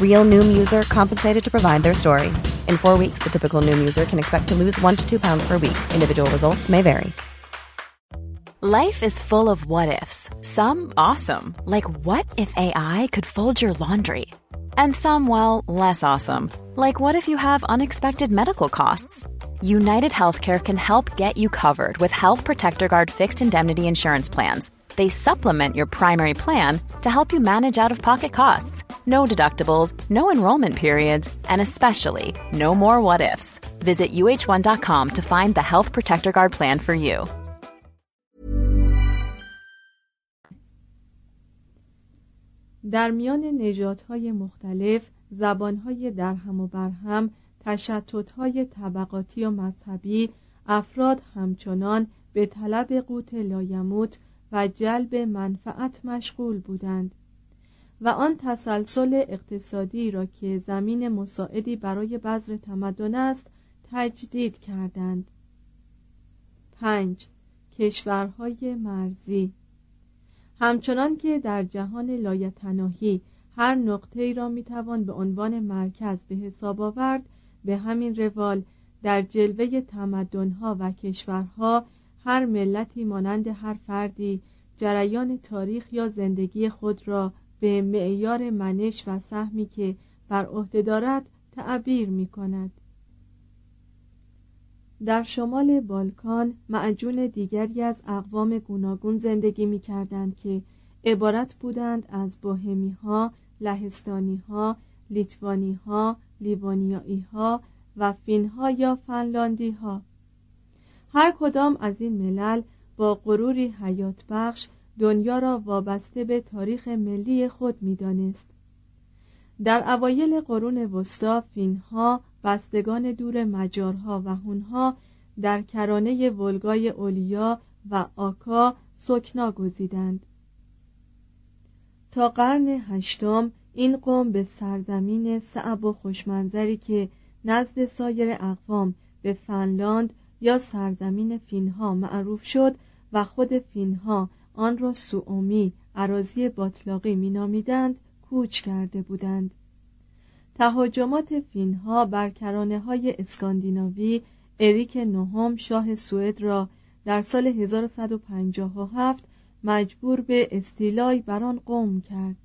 Real Noom user compensated to provide their story. In four weeks, the typical Noom user can expect to lose one to two pounds per week. Individual results may vary. Life is full of what ifs. Some awesome, like what if AI could fold your laundry? And some, well, less awesome, like what if you have unexpected medical costs? United Healthcare can help get you covered with Health Protector Guard fixed indemnity insurance plans. They supplement your primary plan to help you manage out of pocket costs. No deductibles, no enrollment periods, and especially no more what ifs. Visit uh1.com to find the Health Protector Guard plan for you. در میان نژادهای مختلف زبانهای درهم و برهم تشتتهای طبقاتی و مذهبی افراد همچنان به طلب قوت لایموت و جلب منفعت مشغول بودند. و آن تسلسل اقتصادی را که زمین مساعدی برای بذر تمدن است تجدید کردند. پنج. کشورهای مرزی. همچنان که در جهان لایتناهی هر نقطه را می‌توان به عنوان مرکز به حساب آورد به همین روال در جلوه تمدنها و کشورها هر ملتی مانند هر فردی جریان تاریخ یا زندگی خود را به معیار منش و سهمی که بر عهده دارد تعبیر می کند. در شمال بالکان معجون دیگری از اقوام گوناگون زندگی می کردند که عبارت بودند از بوهمی ها، لهستانی ها، لیتوانی ها، لیوانیایی ها و فین ها یا فنلاندی ها. هر کدام از این ملل با غروری حیات بخش دنیا را وابسته به تاریخ ملی خود می‌دانست. در اوایل قرون وسطا فینها بستگان دور مجارها و هونها در کرانه ولگای اولیا و آکا سکنا گزیدند تا قرن هشتم این قوم به سرزمین صعب و خوشمنظری که نزد سایر اقوام به فنلاند یا سرزمین فینها معروف شد و خود فینها آن را سوئومی عراضی باطلاقی مینامیدند کوچ کرده بودند. تهاجمات فینها بر کرانه های اسکاندیناوی اریک نهم شاه سوئد را در سال 1157 مجبور به استیلای بر آن قوم کرد.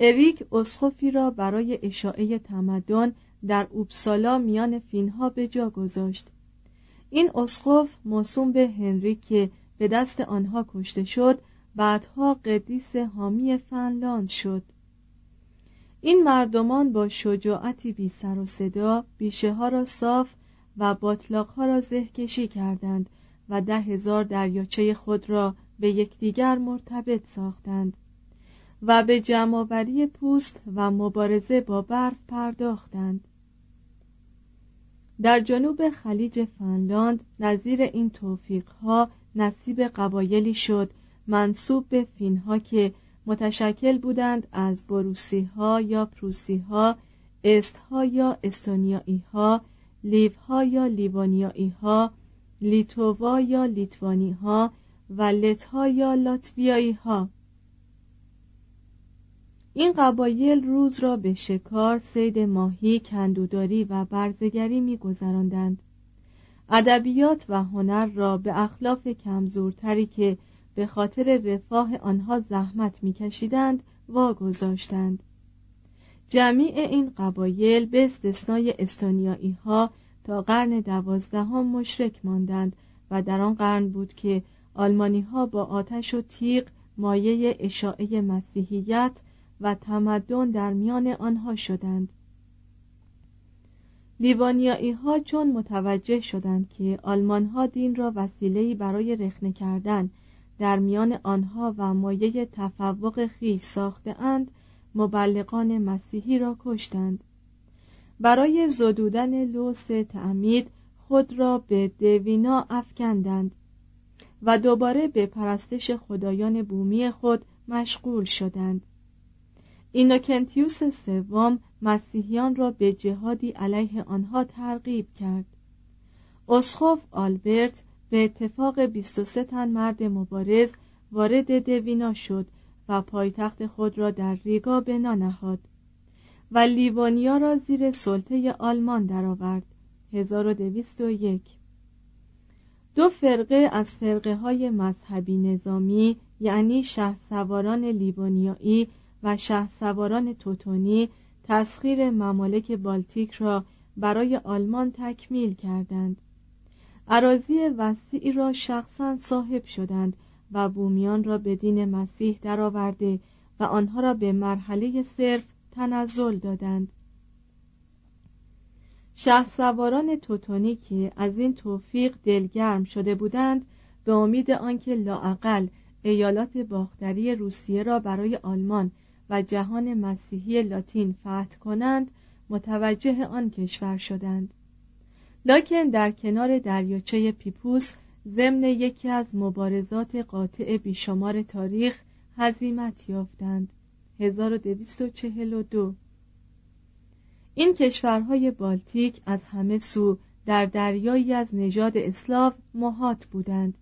اریک اسخفی را برای اشاعه تمدن در اوبسالا میان فینها به جا گذاشت. این اسقف موسوم به هنری که به دست آنها کشته شد بعدها قدیس حامی فنلاند شد. این مردمان با شجاعتی بی سر و صدا بیشه ها را صاف و باطلاق ها را زهکشی کردند و ده هزار دریاچه خود را به یکدیگر مرتبط ساختند و به جمعآوری پوست و مبارزه با برف پرداختند. در جنوب خلیج فنلاند نظیر این توفیقها نصیب قبایلی شد منصوب به فینها که متشکل بودند از بروسی ها یا پروسی ها یا استونیایی ها یا لیوانیایی ها لیتووا یا لیتوانی ها و لت یا لاتویایی ها این قبایل روز را به شکار، سید ماهی، کندوداری و برزگری میگذراندند. ادبیات و هنر را به اخلاف کمزورتری که به خاطر رفاه آنها زحمت میکشیدند واگذاشتند جمیع این قبایل به استثنای استونیایی ها تا قرن دوازدهم مشرک ماندند و در آن قرن بود که آلمانی ها با آتش و تیغ مایه اشاعه مسیحیت و تمدن در میان آنها شدند. لیوانیایی ها چون متوجه شدند که آلمان ها دین را وسیله‌ای برای رخنه کردن در میان آنها و مایه تفوق خیش ساخته اند مبلغان مسیحی را کشتند. برای زدودن لوس تعمید خود را به دوینا افکندند و دوباره به پرستش خدایان بومی خود مشغول شدند. اینوکنتیوس سوم مسیحیان را به جهادی علیه آنها ترغیب کرد. اسخوف آلبرت به اتفاق 23 تن مرد مبارز وارد دوینا شد و پایتخت خود را در ریگا بنا نهاد و لیوانیا را زیر سلطه آلمان درآورد. 1201 دو فرقه از فرقه های مذهبی نظامی یعنی شه سواران لیوانیایی و شه سواران توتونی تسخیر ممالک بالتیک را برای آلمان تکمیل کردند. عراضی وسیعی را شخصا صاحب شدند و بومیان را به دین مسیح درآورده و آنها را به مرحله صرف تنزل دادند. شه سواران توتونی که از این توفیق دلگرم شده بودند به امید آنکه لاعقل ایالات باختری روسیه را برای آلمان و جهان مسیحی لاتین فتح کنند متوجه آن کشور شدند. لکن در کنار دریاچه پیپوس ضمن یکی از مبارزات قاطع بیشمار تاریخ هزیمت یافتند. 1242 این کشورهای بالتیک از همه سو در دریایی از نژاد اسلاو محاط بودند.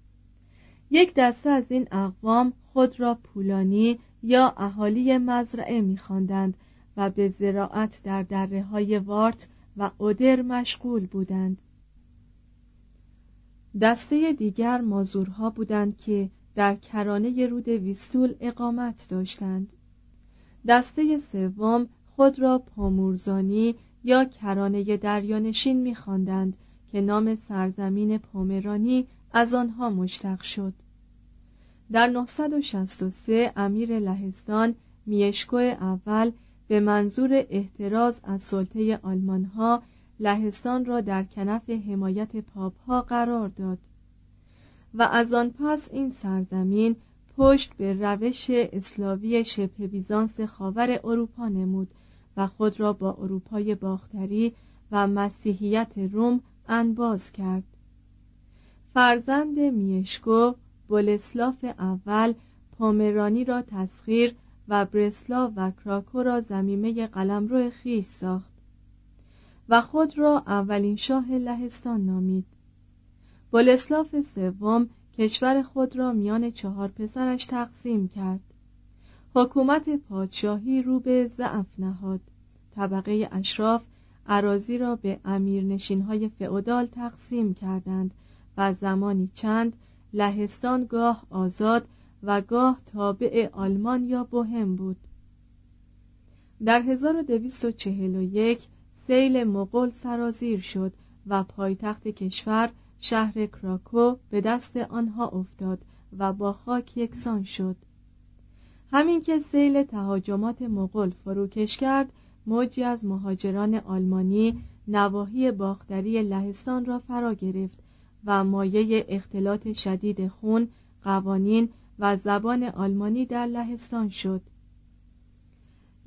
یک دسته از این اقوام خود را پولانی یا اهالی مزرعه می‌خواندند و به زراعت در دره های وارت و اودر مشغول بودند. دسته دیگر مازورها بودند که در کرانه رود ویستول اقامت داشتند. دسته سوم خود را پامورزانی یا کرانه دریانشین می‌خواندند که نام سرزمین پومرانی از آنها مشتق شد. در 963 امیر لهستان میشکو اول به منظور احتراز از سلطه آلمان ها لهستان را در کنف حمایت پاپ ها قرار داد و از آن پس این سرزمین پشت به روش اسلاوی شبه بیزانس خاور اروپا نمود و خود را با اروپای باختری و مسیحیت روم انباز کرد. فرزند میشکو بولسلاف اول پامرانی را تسخیر و برسلا و کراکو را زمیمه قلمرو خیش ساخت و خود را اولین شاه لهستان نامید. بولسلاف سوم کشور خود را میان چهار پسرش تقسیم کرد. حکومت پادشاهی رو به ضعف نهاد. طبقه اشراف عراضی را به امیرنشینهای فئودال تقسیم کردند و زمانی چند لهستان گاه آزاد و گاه تابع آلمان یا بوهم بود. در 1241 سیل مغول سرازیر شد و پایتخت کشور شهر کراکو به دست آنها افتاد و با خاک یکسان شد. همین که سیل تهاجمات مغول فروکش کرد موجی از مهاجران آلمانی نواحی باختری لهستان را فرا گرفت و مایه اختلاط شدید خون، قوانین و زبان آلمانی در لهستان شد.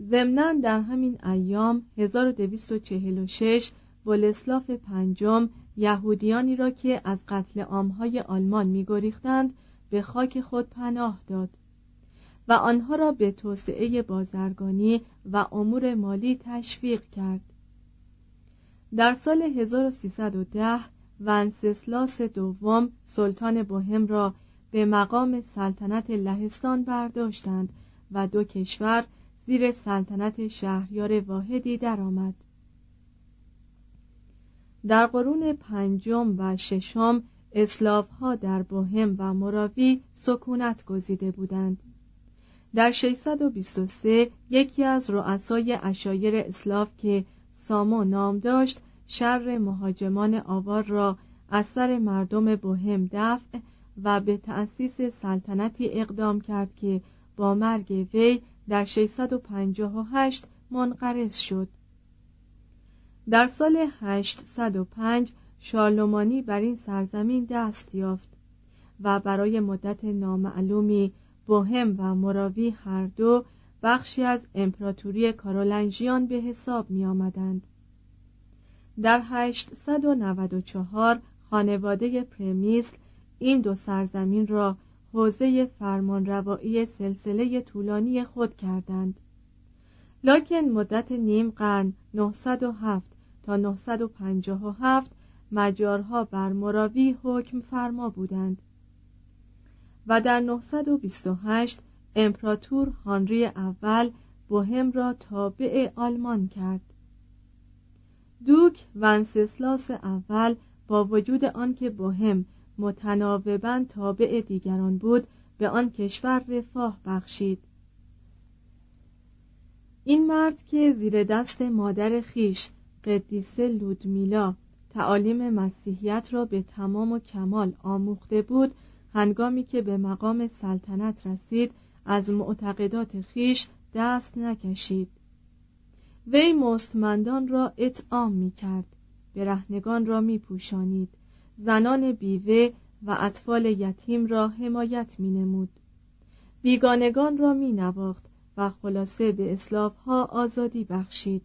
ضمنا در همین ایام 1246 بولسلاف پنجم یهودیانی را که از قتل عامهای آلمان میگریختند به خاک خود پناه داد و آنها را به توسعه بازرگانی و امور مالی تشویق کرد در سال 1310 ونسسلاس دوم سلطان بوهم را به مقام سلطنت لهستان برداشتند و دو کشور زیر سلطنت شهریار واحدی درآمد. در قرون پنجم و ششم اسلاف ها در بوهم و مراوی سکونت گزیده بودند. در 623 یکی از رؤسای اشایر اسلاف که سامو نام داشت شر مهاجمان آوار را از سر مردم بوهم دفع و به تأسیس سلطنتی اقدام کرد که با مرگ وی در 658 منقرض شد در سال 805 شارلمانی بر این سرزمین دست یافت و برای مدت نامعلومی بوهم و مراوی هر دو بخشی از امپراتوری کارولنژیان به حساب می آمدند. در 894 خانواده پرمیسل این دو سرزمین را حوزه فرمانروایی سلسله طولانی خود کردند. لکن مدت نیم قرن 907 تا 957 مجارها بر مراوی حکم فرما بودند و در 928 امپراتور هانری اول بوهم را تابع آلمان کرد. دوک ونسسلاس اول با وجود آنکه بوهم متناوبا تابع دیگران بود به آن کشور رفاه بخشید. این مرد که زیر دست مادر خیش قدیسه لودمیلا تعالیم مسیحیت را به تمام و کمال آموخته بود هنگامی که به مقام سلطنت رسید از معتقدات خیش دست نکشید. وی مستمندان را اطعام می کرد برهنگان را می پوشانید زنان بیوه و اطفال یتیم را حمایت می نمود بیگانگان را می نواخت و خلاصه به اسلاف ها آزادی بخشید.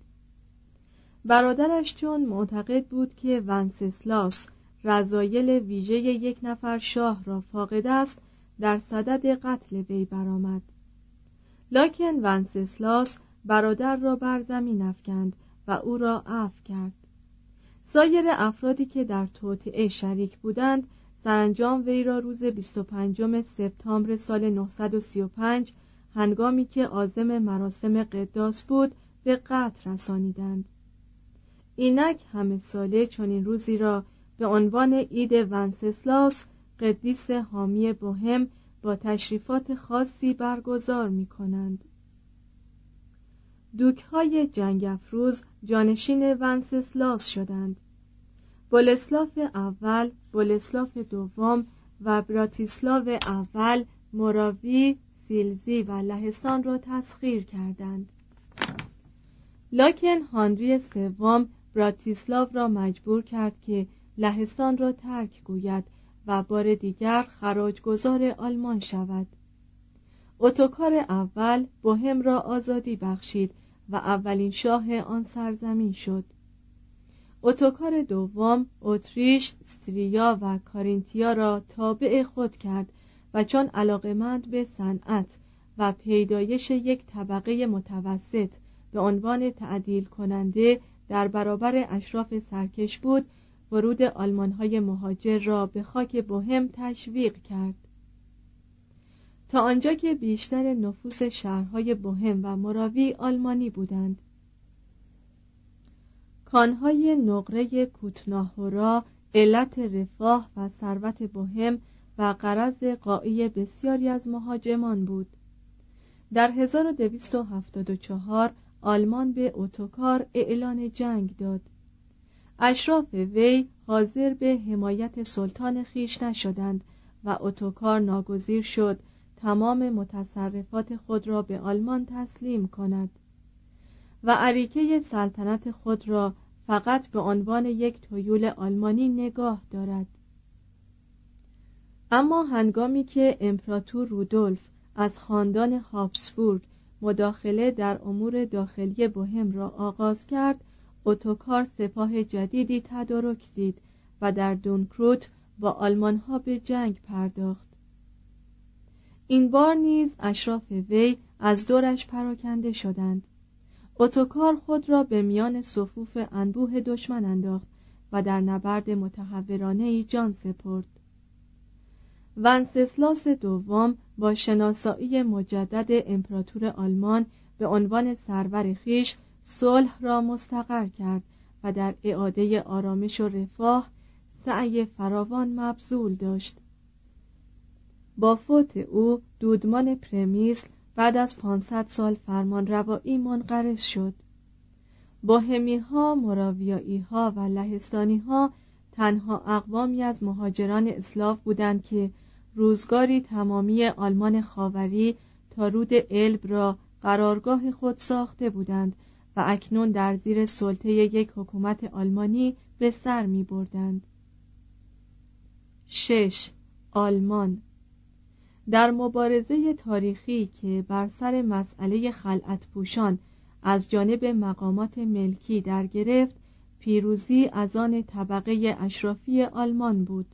برادرش چون معتقد بود که ونسسلاس رضایل ویژه یک نفر شاه را فاقد است در صدد قتل وی برآمد. لاکن ونسسلاس برادر را بر زمین افکند و او را عفو کرد سایر افرادی که در توطعه شریک بودند سرانجام وی را روز 25 سپتامبر سال 935 هنگامی که عازم مراسم قداس بود به قتل رسانیدند اینک همه ساله چنین روزی را به عنوان عید ونسسلاس قدیس حامی بوهم با تشریفات خاصی برگزار می کنند. دوک های جنگ افروز جانشین ونسسلاس شدند بولسلاف اول، بولسلاف دوم و براتیسلاو اول مراوی، سیلزی و لهستان را تسخیر کردند. لاکن هانری سوم براتیسلاو را مجبور کرد که لهستان را ترک گوید و بار دیگر خراجگذار آلمان شود. اتوکار اول بوهم را آزادی بخشید و اولین شاه آن سرزمین شد. اتوکار دوم اتریش، استریا و کارینتیا را تابع خود کرد و چون علاقمند به صنعت و پیدایش یک طبقه متوسط به عنوان تعدیل کننده در برابر اشراف سرکش بود ورود های مهاجر را به خاک بوهم تشویق کرد تا آنجا که بیشتر نفوس شهرهای بوهم و مراوی آلمانی بودند. کانهای نقره کوتناهورا علت رفاه و ثروت بهم و قرض قایی بسیاری از مهاجمان بود. در 1274 آلمان به اتوکار اعلان جنگ داد. اشراف وی حاضر به حمایت سلطان خیش نشدند و اتوکار ناگزیر شد تمام متصرفات خود را به آلمان تسلیم کند و عریکه سلطنت خود را فقط به عنوان یک تویول آلمانی نگاه دارد. اما هنگامی که امپراتور رودولف از خاندان هابسبورگ مداخله در امور داخلی بوهم را آغاز کرد اتوکار سپاه جدیدی تدارک دید و در دونکروت با آلمان ها به جنگ پرداخت. این بار نیز اشراف وی از دورش پراکنده شدند. اتوکار خود را به میان صفوف انبوه دشمن انداخت و در نبرد متحورانه ای جان سپرد. ونسسلاس دوم با شناسایی مجدد امپراتور آلمان به عنوان سرور خیش صلح را مستقر کرد و در اعاده آرامش و رفاه سعی فراوان مبذول داشت. با فوت او دودمان پرمیسل بعد از 500 سال فرمان روایی منقرض شد بوهمی ها، ها و لهستانی ها تنها اقوامی از مهاجران اسلاف بودند که روزگاری تمامی آلمان خاوری تا رود الب را قرارگاه خود ساخته بودند و اکنون در زیر سلطه یک حکومت آلمانی به سر می بردند. 6. آلمان در مبارزه تاریخی که بر سر مسئله خلعت پوشان از جانب مقامات ملکی در گرفت پیروزی از آن طبقه اشرافی آلمان بود.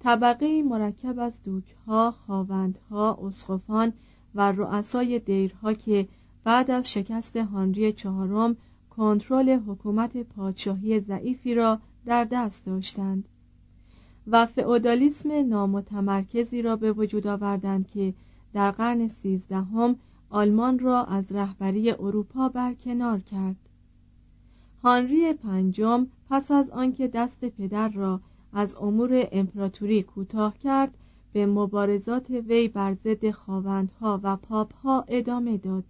طبقه مرکب از دوکها، خاوندها، اسقفان و رؤسای دیرها که بعد از شکست هانری چهارم کنترل حکومت پادشاهی ضعیفی را در دست داشتند. و فئودالیسم نامتمرکزی را به وجود آوردند که در قرن سیزدهم آلمان را از رهبری اروپا برکنار کرد. هانری پنجم پس از آنکه دست پدر را از امور امپراتوری کوتاه کرد به مبارزات وی بر ضد خاوندها و پاپها ادامه داد.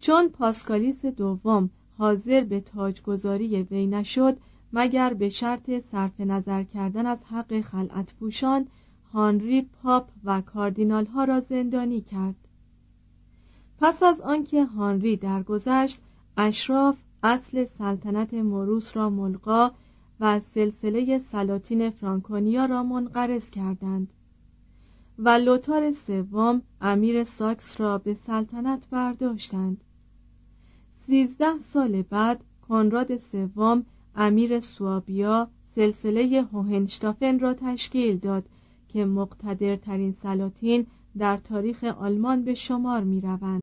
چون پاسکالیس دوم حاضر به تاجگذاری وی نشد مگر به شرط صرف نظر کردن از حق خلعت پوشان هانری پاپ و کاردینال ها را زندانی کرد. پس از آنکه هانری درگذشت اشراف اصل سلطنت موروس را ملقا و سلسله سلاطین فرانکونیا را منقرض کردند و لوتار سوم امیر ساکس را به سلطنت برداشتند. سیزده سال بعد کنراد سوم امیر سوابیا سلسله هوهنشتافن را تشکیل داد که مقتدرترین سلاطین در تاریخ آلمان به شمار می روند.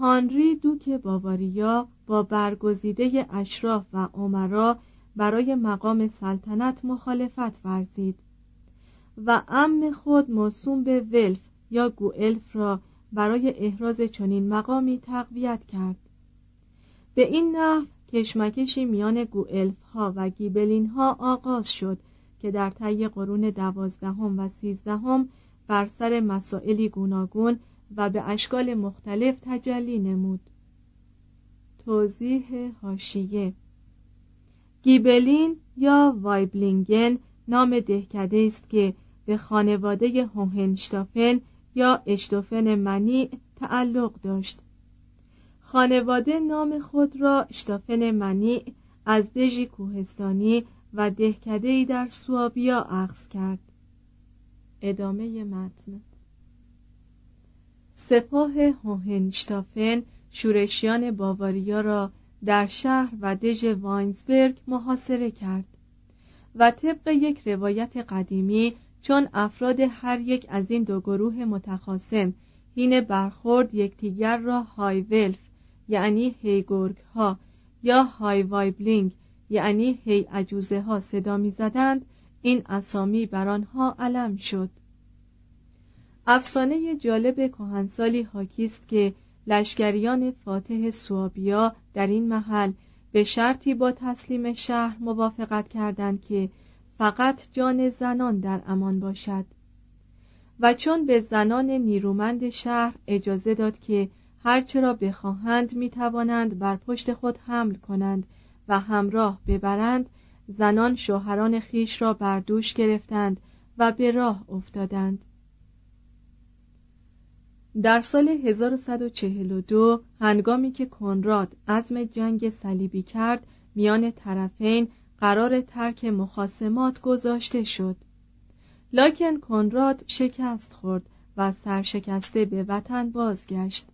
هانری دوک باواریا با برگزیده اشراف و عمرا برای مقام سلطنت مخالفت ورزید و ام خود موسوم به ولف یا گوئلف را برای احراز چنین مقامی تقویت کرد. به این نحو کشمکشی میان گوئلف ها و گیبلین ها آغاز شد که در طی قرون دوازدهم و سیزدهم بر سر مسائلی گوناگون و به اشکال مختلف تجلی نمود. توضیح هاشیه گیبلین یا وایبلینگن نام دهکده است که به خانواده هوهنشتافن یا اشتوفن منی تعلق داشت. خانواده نام خود را اشتافن منی از دژی کوهستانی و دهکدهای در سوابیا اخذ کرد. ادامه متن. سپاه هوهنشتافن شورشیان باواریا را در شهر و دژ واینزبرگ محاصره کرد و طبق یک روایت قدیمی چون افراد هر یک از این دو گروه متخاصم هین برخورد یکدیگر را های ولف یعنی هیگورگ ها یا های وایبلینگ یعنی هی عجوزه ها صدا می زدند این اسامی بر آنها علم شد. افسانه جالب کهنسالی حاکی است که لشکریان فاتح سوابیا در این محل به شرطی با تسلیم شهر موافقت کردند که فقط جان زنان در امان باشد. و چون به زنان نیرومند شهر اجازه داد که هرچه را بخواهند می توانند بر پشت خود حمل کنند و همراه ببرند زنان شوهران خیش را بر دوش گرفتند و به راه افتادند. در سال 1142 هنگامی که کنراد عزم جنگ صلیبی کرد میان طرفین قرار ترک مخاسمات گذاشته شد. لاکن کنراد شکست خورد و سرشکسته به وطن بازگشت.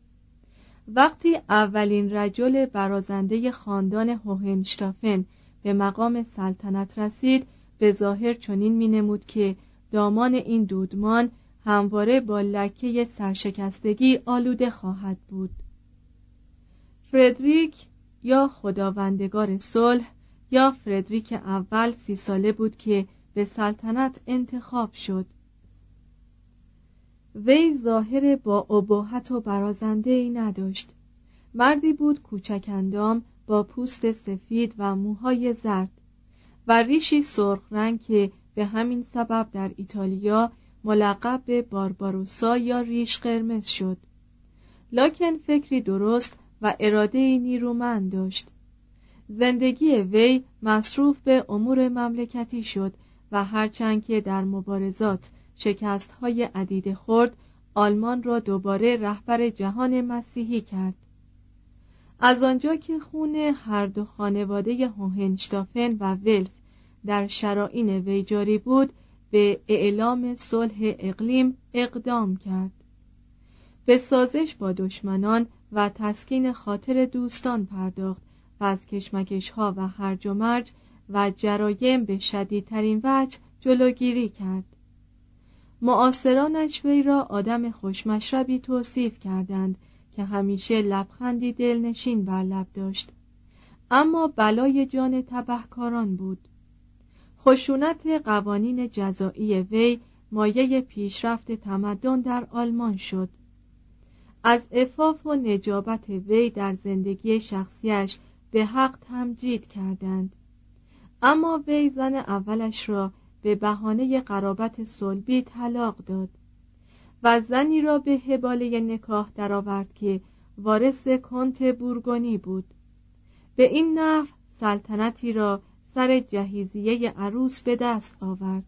وقتی اولین رجل برازنده خاندان هوهنشتافن به مقام سلطنت رسید به ظاهر چنین مینمود که دامان این دودمان همواره با لکه سرشکستگی آلوده خواهد بود. فردریک یا خداوندگار صلح یا فردریک اول سی ساله بود که به سلطنت انتخاب شد. وی ظاهر با ابهت و برازنده ای نداشت. مردی بود کوچک اندام با پوست سفید و موهای زرد و ریشی سرخ رنگ که به همین سبب در ایتالیا ملقب به بارباروسا یا ریش قرمز شد. لاکن فکری درست و اراده نیرومند داشت. زندگی وی مصروف به امور مملکتی شد و هرچند که در مبارزات شکست های عدیده خورد آلمان را دوباره رهبر جهان مسیحی کرد. از آنجا که خون هر دو خانواده هوهنشتافن و ولف در شرائین وی جاری بود به اعلام صلح اقلیم اقدام کرد. به سازش با دشمنان و تسکین خاطر دوستان پرداخت و از کشمکش ها و هرج و مرج و جرایم به شدیدترین وجه جلوگیری کرد. معاصرانش وی را آدم خوشمشربی توصیف کردند که همیشه لبخندی دلنشین بر لب داشت. اما بلای جان تبهکاران بود. خشونت قوانین جزایی وی مایه پیشرفت تمدن در آلمان شد. از افاف و نجابت وی در زندگی شخصیش به حق تمجید کردند. اما وی زن اولش را به بهانه قرابت صلبی طلاق داد و زنی را به حباله نکاح درآورد که وارث کنت بورگونی بود. به این نحو سلطنتی را سر جهیزیه عروس به دست آورد.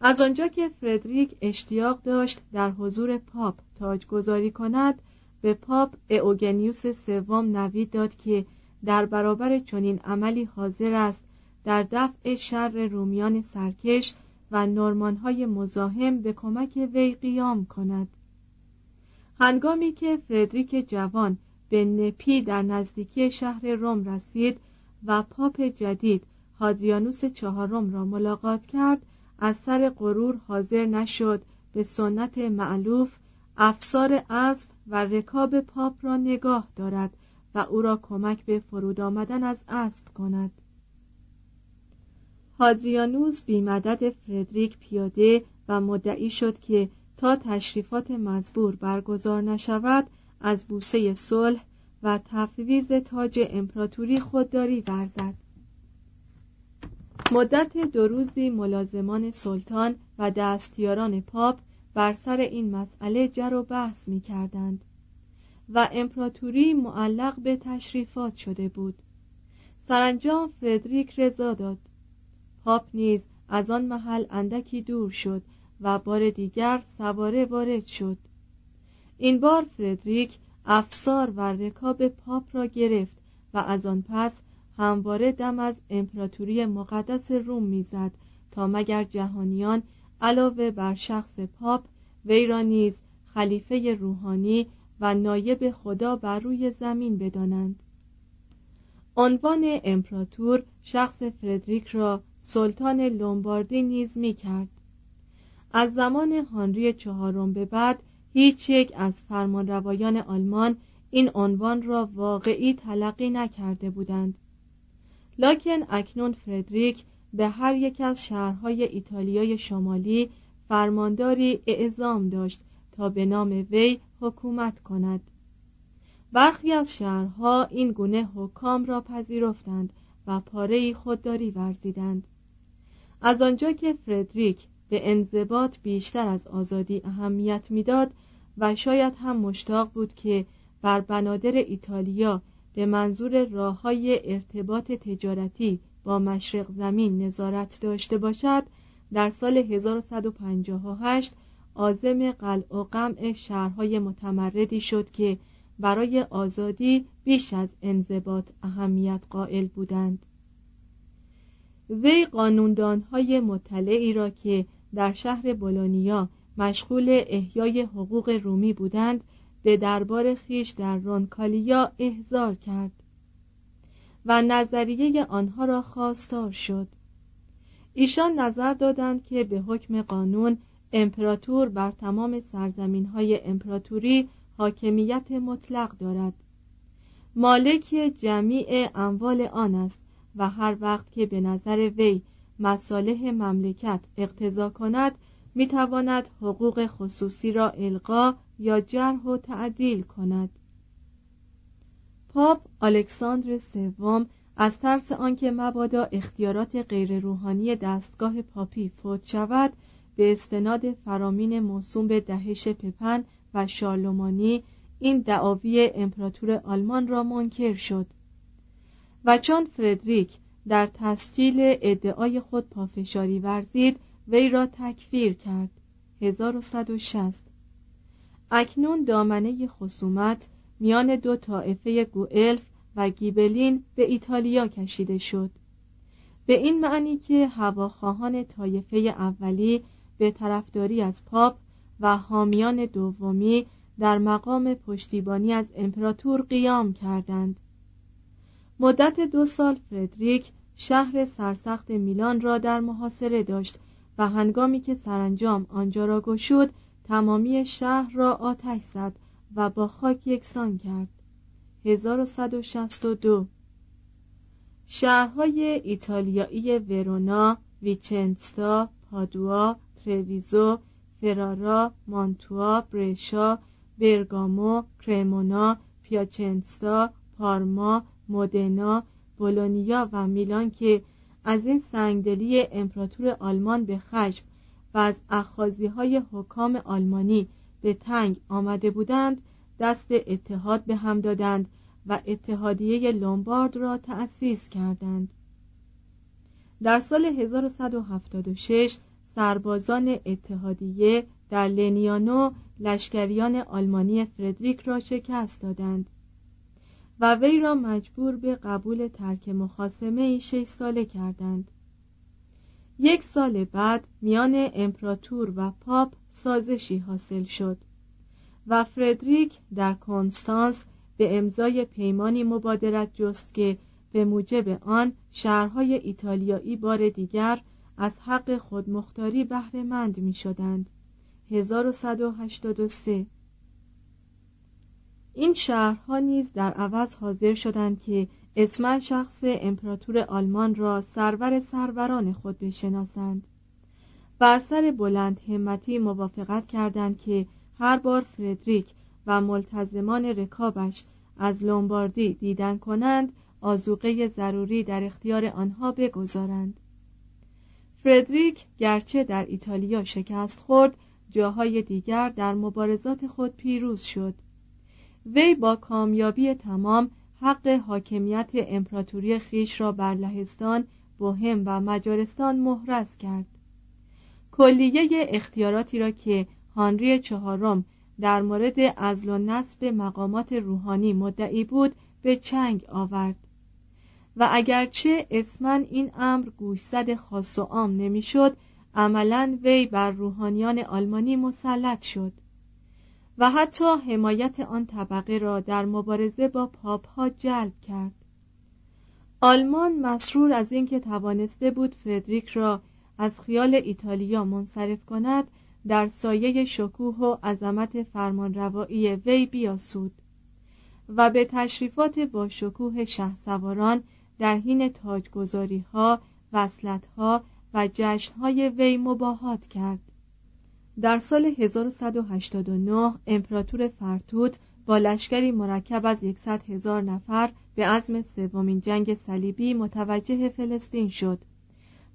از آنجا که فردریک اشتیاق داشت در حضور پاپ تاجگذاری کند به پاپ اوگنیوس سوم نوید داد که در برابر چنین عملی حاضر است در دفع شر رومیان سرکش و نورمانهای مزاحم به کمک وی قیام کند. هنگامی که فردریک جوان به نپی در نزدیکی شهر روم رسید و پاپ جدید هادریانوس چهارم را ملاقات کرد. از سر غرور حاضر نشد. به سنت معلوف افسار اسب و رکاب پاپ را نگاه دارد و او را کمک به فرود آمدن از اسب کند. هادریانوس بی مدد فردریک پیاده و مدعی شد که تا تشریفات مزبور برگزار نشود از بوسه صلح و تفویز تاج امپراتوری خودداری ورزد. مدت دو روزی ملازمان سلطان و دستیاران پاپ بر سر این مسئله جر و بحث می کردند و امپراتوری معلق به تشریفات شده بود. سرانجام فردریک رضا داد. پاپ نیز از آن محل اندکی دور شد و بار دیگر سواره وارد شد. این بار فردریک افسار و رکاب پاپ را گرفت و از آن پس همواره دم از امپراتوری مقدس روم می‌زد تا مگر جهانیان علاوه بر شخص پاپ وی را نیز خلیفه روحانی و نایب خدا بر روی زمین بدانند. عنوان امپراتور شخص فردریک را سلطان لومباردی نیز می کرد از زمان هانری چهارم به بعد هیچ یک از فرمانروایان آلمان این عنوان را واقعی تلقی نکرده بودند. لکن اکنون فردریک به هر یک از شهرهای ایتالیای شمالی فرمانداری اعزام داشت تا به نام وی حکومت کند. برخی از شهرها این گونه حکام را پذیرفتند و پاره خودداری ورزیدند. از آنجا که فردریک به انضباط بیشتر از آزادی اهمیت می‌داد و شاید هم مشتاق بود که بر بنادر ایتالیا به منظور راه های ارتباط تجارتی با مشرق زمین نظارت داشته باشد در سال 1158 آزم قلع و قمع شهرهای متمردی شد که برای آزادی بیش از انضباط اهمیت قائل بودند. وی قانوندانهای مطلعی را که در شهر بولونیا مشغول احیای حقوق رومی بودند به دربار خیش در رونکالیا احضار کرد و نظریه آنها را خواستار شد. ایشان نظر دادند که به حکم قانون امپراتور بر تمام سرزمین های امپراتوری حاکمیت مطلق دارد. مالک جمیع اموال آن است و هر وقت که به نظر وی مصالح مملکت اقتضا کند می‌تواند حقوق خصوصی را القا یا جرح و تعدیل کند. پاپ الکساندر سوم از ترس آنکه مبادا اختیارات غیرروحانی دستگاه پاپی فوت شود به استناد فرامین موسوم به دهش پپن و شارلومانی این دعاوی امپراتور آلمان را منکر شد. و چون فردریک در تسجیل ادعای خود پافشاری ورزید وی را تکفیر کرد. 1160 اکنون دامنه خصومت میان دو طایفه گوئلف و گیبلین به ایتالیا کشیده شد. به این معنی که هواخواهان طایفه اولی به طرفداری از پاپ و حامیان دومی در مقام پشتیبانی از امپراتور قیام کردند. مدت دو سال فردریک شهر سرسخت میلان را در محاصره داشت و هنگامی که سرانجام آنجا را گشود تمامی شهر را آتش زد و با خاک یکسان کرد. 1162 شهرهای ایتالیایی ورونا، ویچنستا، پادوا، ترویزو، فرارا، مانتوا، برشا، برگامو، کرمونا، پیاچنستا، پارما، مودنا، بولونیا و میلان که از این سنگدلی امپراتور آلمان به خشم و از اخازی های حکام آلمانی به تنگ آمده بودند دست اتحاد به هم دادند و اتحادیه لومبارد را تأسیس کردند. در سال 1176 سربازان اتحادیه در لنیانو لشکریان آلمانی فردریک را شکست دادند. و وی را مجبور به قبول ترک مخاسمه شش ساله کردند. یک سال بعد میان امپراتور و پاپ سازشی حاصل شد و فردریک در کنستانس به امضای پیمانی مبادرت جست که به موجب آن شهرهای ایتالیایی بار دیگر از حق خودمختاری بهره مند می شدند 1183 این شهرها نیز در عوض حاضر شدند که اسم شخص امپراتور آلمان را سرور سروران خود بشناسند و اثر بلند همتی موافقت کردند که هر بار فردریک و ملتزمان رکابش از لومباردی دیدن کنند آزوقه ضروری در اختیار آنها بگذارند. فردریک گرچه در ایتالیا شکست خورد جاهای دیگر در مبارزات خود پیروز شد. وی با کامیابی تمام حق حاکمیت امپراتوری خیش را بر لهستان بوهم و مجارستان محرز کرد. کلیه اختیاراتی را که هانری چهارم در مورد ازل و نصب مقامات روحانی مدعی بود به چنگ آورد. و اگرچه اسما این امر گوشزد خاص و عام نمی‌شد عملا وی بر روحانیان آلمانی مسلط شد. و حتی حمایت آن طبقه را در مبارزه با پاپ ها جلب کرد. آلمان مسرور از اینکه توانسته بود فردریک را از خیال ایتالیا منصرف کند در سایه شکوه و عظمت فرمانروایی وی بیاسود و به تشریفات با شکوه سواران در حین تاجگذاری ها وصلت ها و جشن های وی مباهات کرد. در سال 1189 امپراتور فرتوت با لشکری مرکب از یکصد هزار نفر به عزم سومین جنگ صلیبی متوجه فلسطین شد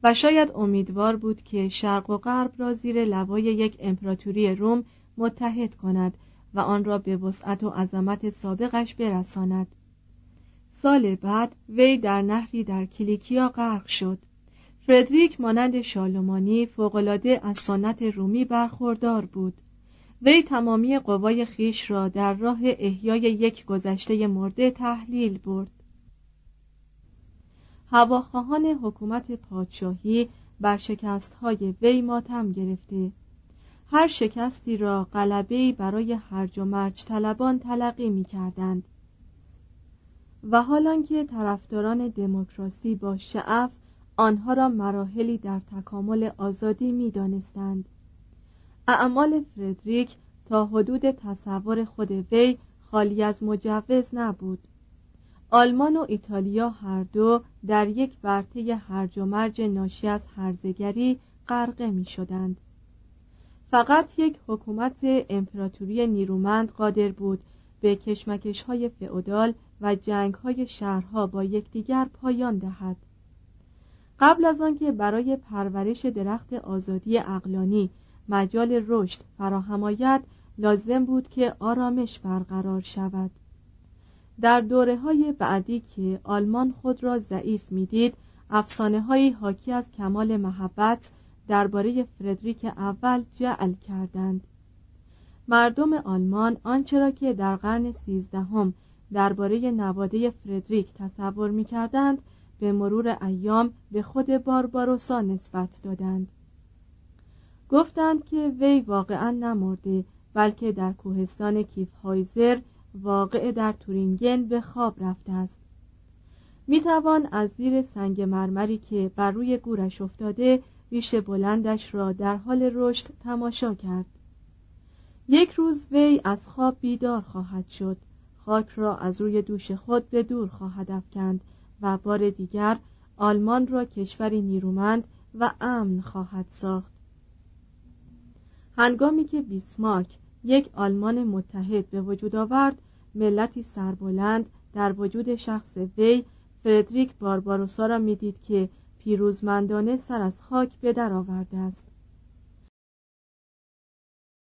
و شاید امیدوار بود که شرق و غرب را زیر لوای یک امپراتوری روم متحد کند و آن را به وسعت و عظمت سابقش برساند. سال بعد وی در نهری در کلیکیا غرق شد. فردریک مانند شالومانی فوقالعاده از سنت رومی برخوردار بود. وی تمامی قوای خیش را در راه احیای یک گذشته مرده تحلیل برد. هواخواهان حکومت پادشاهی بر شکستهای وی ماتم گرفته. هر شکستی را غلبه برای هرج و مرج طلبان تلقی می کردند و حالان که طرفداران دموکراسی با شعف آنها را مراحلی در تکامل آزادی می دانستند. اعمال فردریک تا حدود تصور خود وی خالی از مجوز نبود آلمان و ایتالیا هر دو در یک ورطه هرج و مرج ناشی از هرزگری غرقه می شدند. فقط یک حکومت امپراتوری نیرومند قادر بود به کشمکش های فعودال و جنگ های شهرها با یکدیگر پایان دهد قبل از آنکه برای پرورش درخت آزادی اقلانی مجال رشد فراهم آید لازم بود که آرامش برقرار شود. در دوره های بعدی که آلمان خود را ضعیف می‌دید افسانه هایی حاکی از کمال محبت درباره فردریک اول جعل کردند. مردم آلمان آنچه را که در قرن سیزدهم درباره نواده فردریک تصور می کردند به مرور ایام به خود بارباروسا نسبت دادند. گفتند که وی واقعا نمرده بلکه در کوهستان کیفهایزر واقع در تورینگن به خواب رفته است. می توان از زیر سنگ مرمری که بر روی گورش افتاده ریش بلندش را در حال رشد تماشا کرد. یک روز وی از خواب بیدار خواهد شد. خاک را از روی دوش خود به دور خواهد افکند. و بار دیگر آلمان را کشوری نیرومند و امن خواهد ساخت. هنگامی که بیسمارک یک آلمان متحد به وجود آورد ملتی سربلند در وجود شخص وی فردریک بارباروسا را می‌دید که پیروزمندانه سر از خاک به در آورده است.